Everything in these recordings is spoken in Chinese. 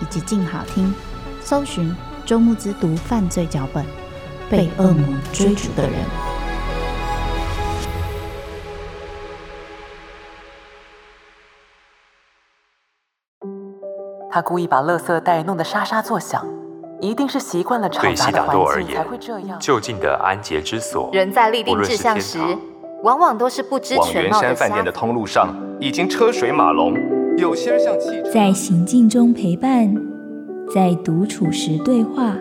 以及静好听，搜寻周慕之读犯罪脚本，被恶魔追逐的人。他故意把垃圾袋弄得沙沙作响，一定是习惯了吵杂的环境才会这样。就近的安洁之所，人在立定志向时。往往都是不知全貌的。往圆山饭店的通路上已经车水马龙，有些人像汽车。在行进中陪伴，在独处时对话，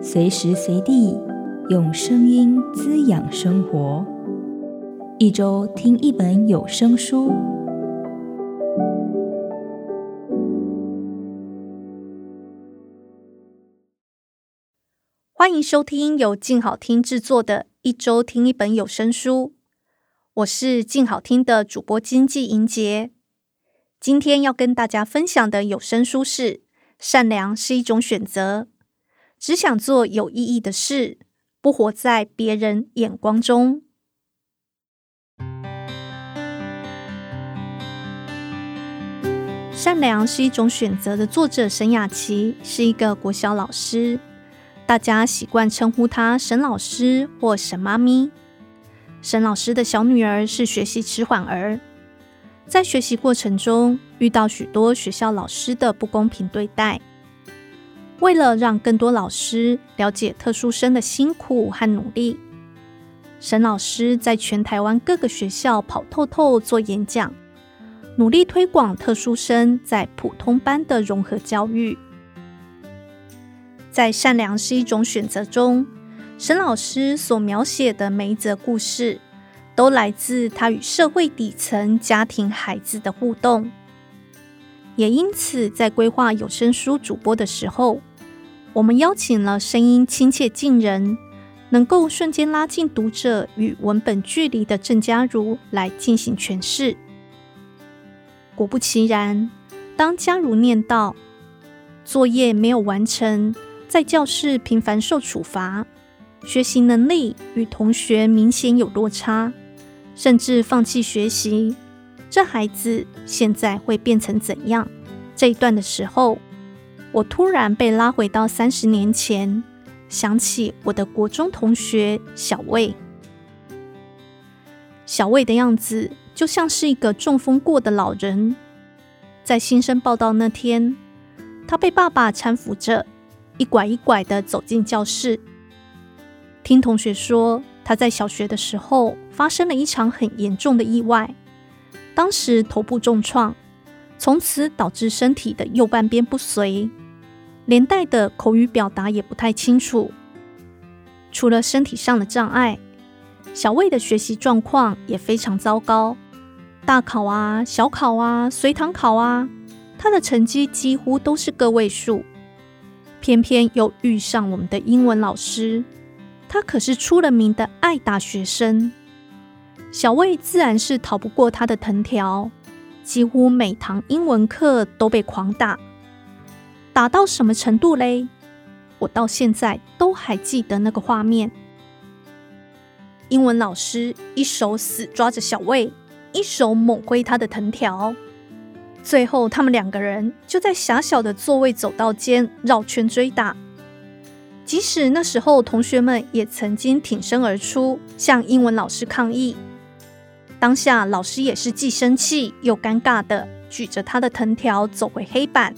随时随地用声音滋养生活。一周听一本有声书，欢迎收听由静好听制作的《一周听一本有声书》。我是静好听的主播经济莹洁，今天要跟大家分享的有声书是《善良是一种选择》，只想做有意义的事，不活在别人眼光中。《善良是一种选择》的作者沈雅琪是一个国小老师，大家习惯称呼她沈老师或沈妈咪。沈老师的小女儿是学习迟缓儿，在学习过程中遇到许多学校老师的不公平对待。为了让更多老师了解特殊生的辛苦和努力，沈老师在全台湾各个学校跑透透做演讲，努力推广特殊生在普通班的融合教育。在《善良是一种选择》中，沈老师所描写的每一则故事，都来自他与社会底层家庭孩子的互动。也因此，在规划有声书主播的时候，我们邀请了声音亲切近人、能够瞬间拉近读者与文本距离的郑嘉如来进行诠释。果不其然，当嘉如念到作业没有完成，在教室频繁受处罚。学习能力与同学明显有落差，甚至放弃学习。这孩子现在会变成怎样？这一段的时候，我突然被拉回到三十年前，想起我的国中同学小魏。小魏的样子就像是一个中风过的老人。在新生报到那天，他被爸爸搀扶着，一拐一拐地走进教室。听同学说，他在小学的时候发生了一场很严重的意外，当时头部重创，从此导致身体的右半边不遂，连带的口语表达也不太清楚。除了身体上的障碍，小魏的学习状况也非常糟糕，大考啊、小考啊、随堂考啊，他的成绩几乎都是个位数。偏偏又遇上我们的英文老师。他可是出了名的爱打学生，小魏自然是逃不过他的藤条，几乎每堂英文课都被狂打，打到什么程度嘞？我到现在都还记得那个画面。英文老师一手死抓着小魏，一手猛挥他的藤条，最后他们两个人就在狭小的座位走道间绕圈追打。即使那时候，同学们也曾经挺身而出，向英文老师抗议。当下，老师也是既生气又尴尬的举着他的藤条走回黑板。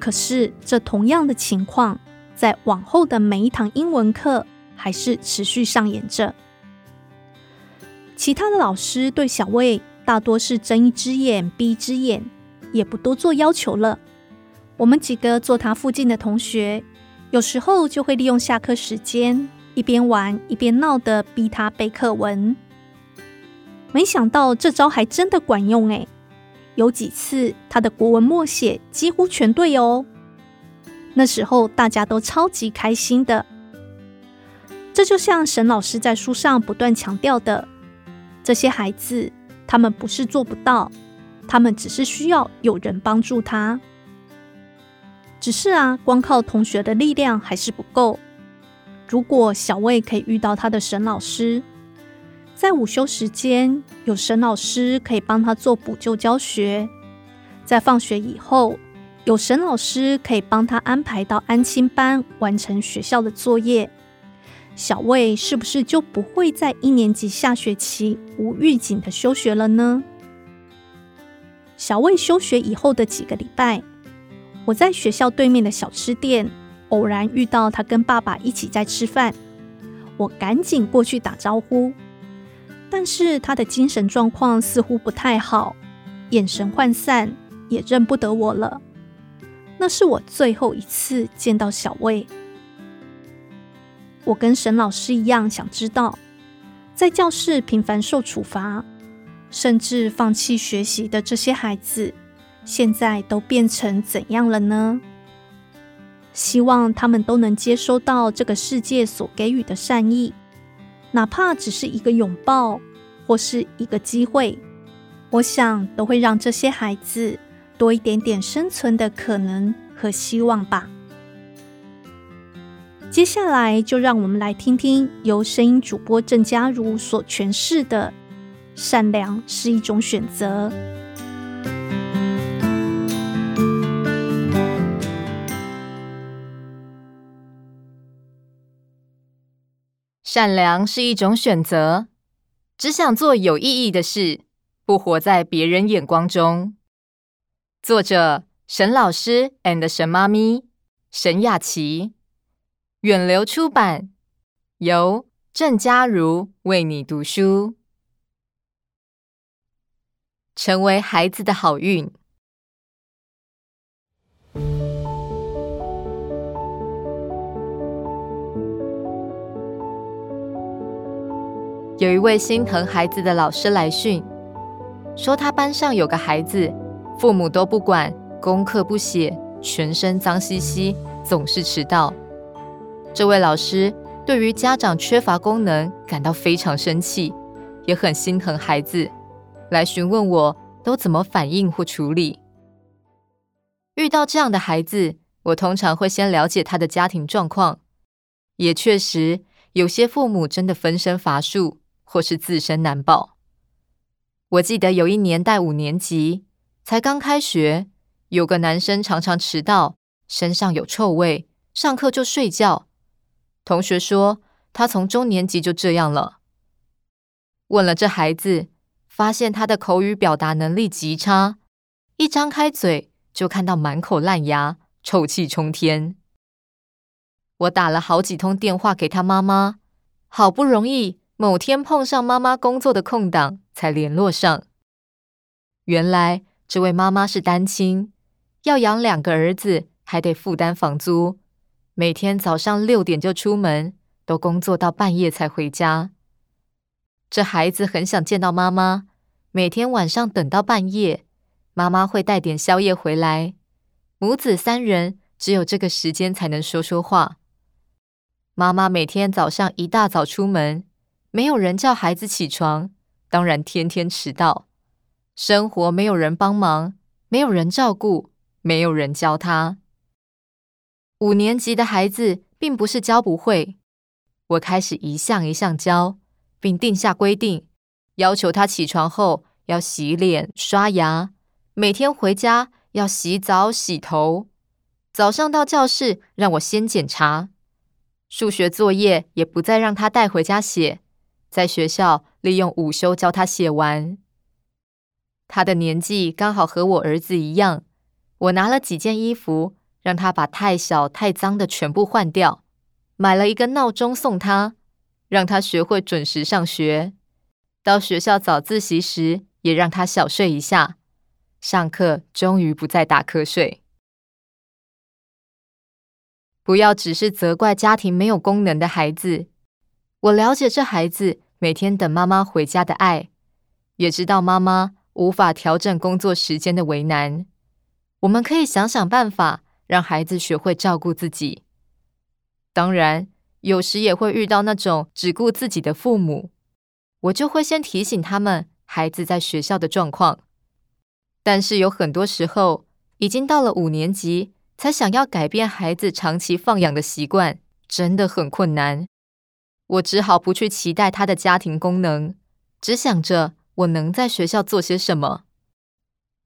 可是，这同样的情况，在往后的每一堂英文课，还是持续上演着。其他的老师对小魏大多是睁一只眼闭一只眼，也不多做要求了。我们几个坐他附近的同学，有时候就会利用下课时间，一边玩一边闹的逼他背课文。没想到这招还真的管用诶。有几次他的国文默写几乎全对哦。那时候大家都超级开心的。这就像沈老师在书上不断强调的，这些孩子他们不是做不到，他们只是需要有人帮助他。只是啊，光靠同学的力量还是不够。如果小魏可以遇到他的沈老师，在午休时间，有沈老师可以帮他做补救教学；在放学以后，有沈老师可以帮他安排到安亲班完成学校的作业。小魏是不是就不会在一年级下学期无预警的休学了呢？小魏休学以后的几个礼拜，我在学校对面的小吃店偶然遇到他跟爸爸一起在吃饭，我赶紧过去打招呼。但是他的精神状况似乎不太好，眼神涣散，也认不得我了。那是我最后一次见到小魏。我跟沈老师一样，想知道在教室频繁受处罚，甚至放弃学习的这些孩子，现在都变成怎样了呢？希望他们都能接收到这个世界所给予的善意。哪怕只是一个拥抱，或是一个机会，我想都会让这些孩子多一点点生存的可能和希望吧。接下来就让我们来听听由声音主播郑佳如所诠释的“善良是一种选择”。善良是一种选择，只想做有意义的事，不活在别人眼光中。作者：沈老师 and 沈妈咪，沈雅琪，远流出版，由郑嘉如为你读书。成为孩子的好运。有一位心疼孩子的老师来讯，说他班上有个孩子，父母都不管，功课不写，全身脏兮兮，总是迟到。这位老师对于家长缺乏功能感到非常生气，也很心疼孩子，来询问我都怎么反应或处理。遇到这样的孩子，我通常会先了解他的家庭状况，也确实有些父母真的分身乏术。或是自身难保。我记得有一年带五年级，才刚开学，有个男生常常迟到，身上有臭味，上课就睡觉。同学说他从中年级就这样了。问了这孩子，发现他的口语表达能力极差，一张开嘴就看到满口烂牙，臭气冲天。我打了好几通电话给他妈妈，好不容易。某天碰上妈妈工作的空档，才联络上。原来这位妈妈是单亲，要养两个儿子，还得负担房租，每天早上六点就出门，都工作到半夜才回家。这孩子很想见到妈妈，每天晚上等到半夜，妈妈会带点宵夜回来，母子三人只有这个时间才能说说话。妈妈每天早上一大早出门。没有人叫孩子起床，当然天天迟到。生活没有人帮忙，没有人照顾，没有人教他。五年级的孩子并不是教不会，我开始一项一项教，并定下规定，要求他起床后要洗脸、刷牙，每天回家要洗澡、洗头。早上到教室让我先检查，数学作业也不再让他带回家写。在学校利用午休教他写完。他的年纪刚好和我儿子一样，我拿了几件衣服让他把太小太脏的全部换掉，买了一个闹钟送他，让他学会准时上学。到学校早自习时，也让他小睡一下。上课终于不再打瞌睡。不要只是责怪家庭没有功能的孩子。我了解这孩子每天等妈妈回家的爱，也知道妈妈无法调整工作时间的为难。我们可以想想办法。让孩子学会照顾自己。当然，有时也会遇到那种只顾自己的父母，我就会先提醒他们孩子在学校的状况。但是有很多时候，已经到了五年级，才想要改变孩子长期放养的习惯，真的很困难。我只好不去期待他的家庭功能，只想着我能在学校做些什么。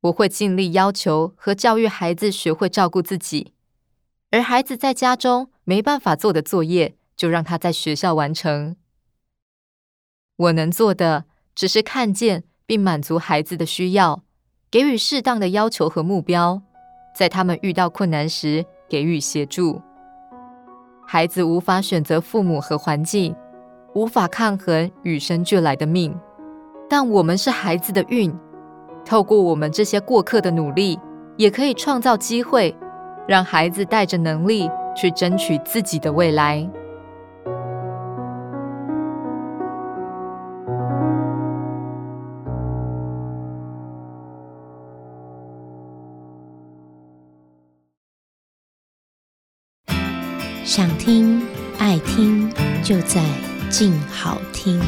我会尽力要求和教育孩子学会照顾自己，而孩子在家中没办法做的作业，就让他在学校完成。我能做的只是看见并满足孩子的需要，给予适当的要求和目标，在他们遇到困难时给予协助。孩子无法选择父母和环境，无法抗衡与生俱来的命，但我们是孩子的运。透过我们这些过客的努力，也可以创造机会，让孩子带着能力去争取自己的未来。想听、爱听，就在静好听。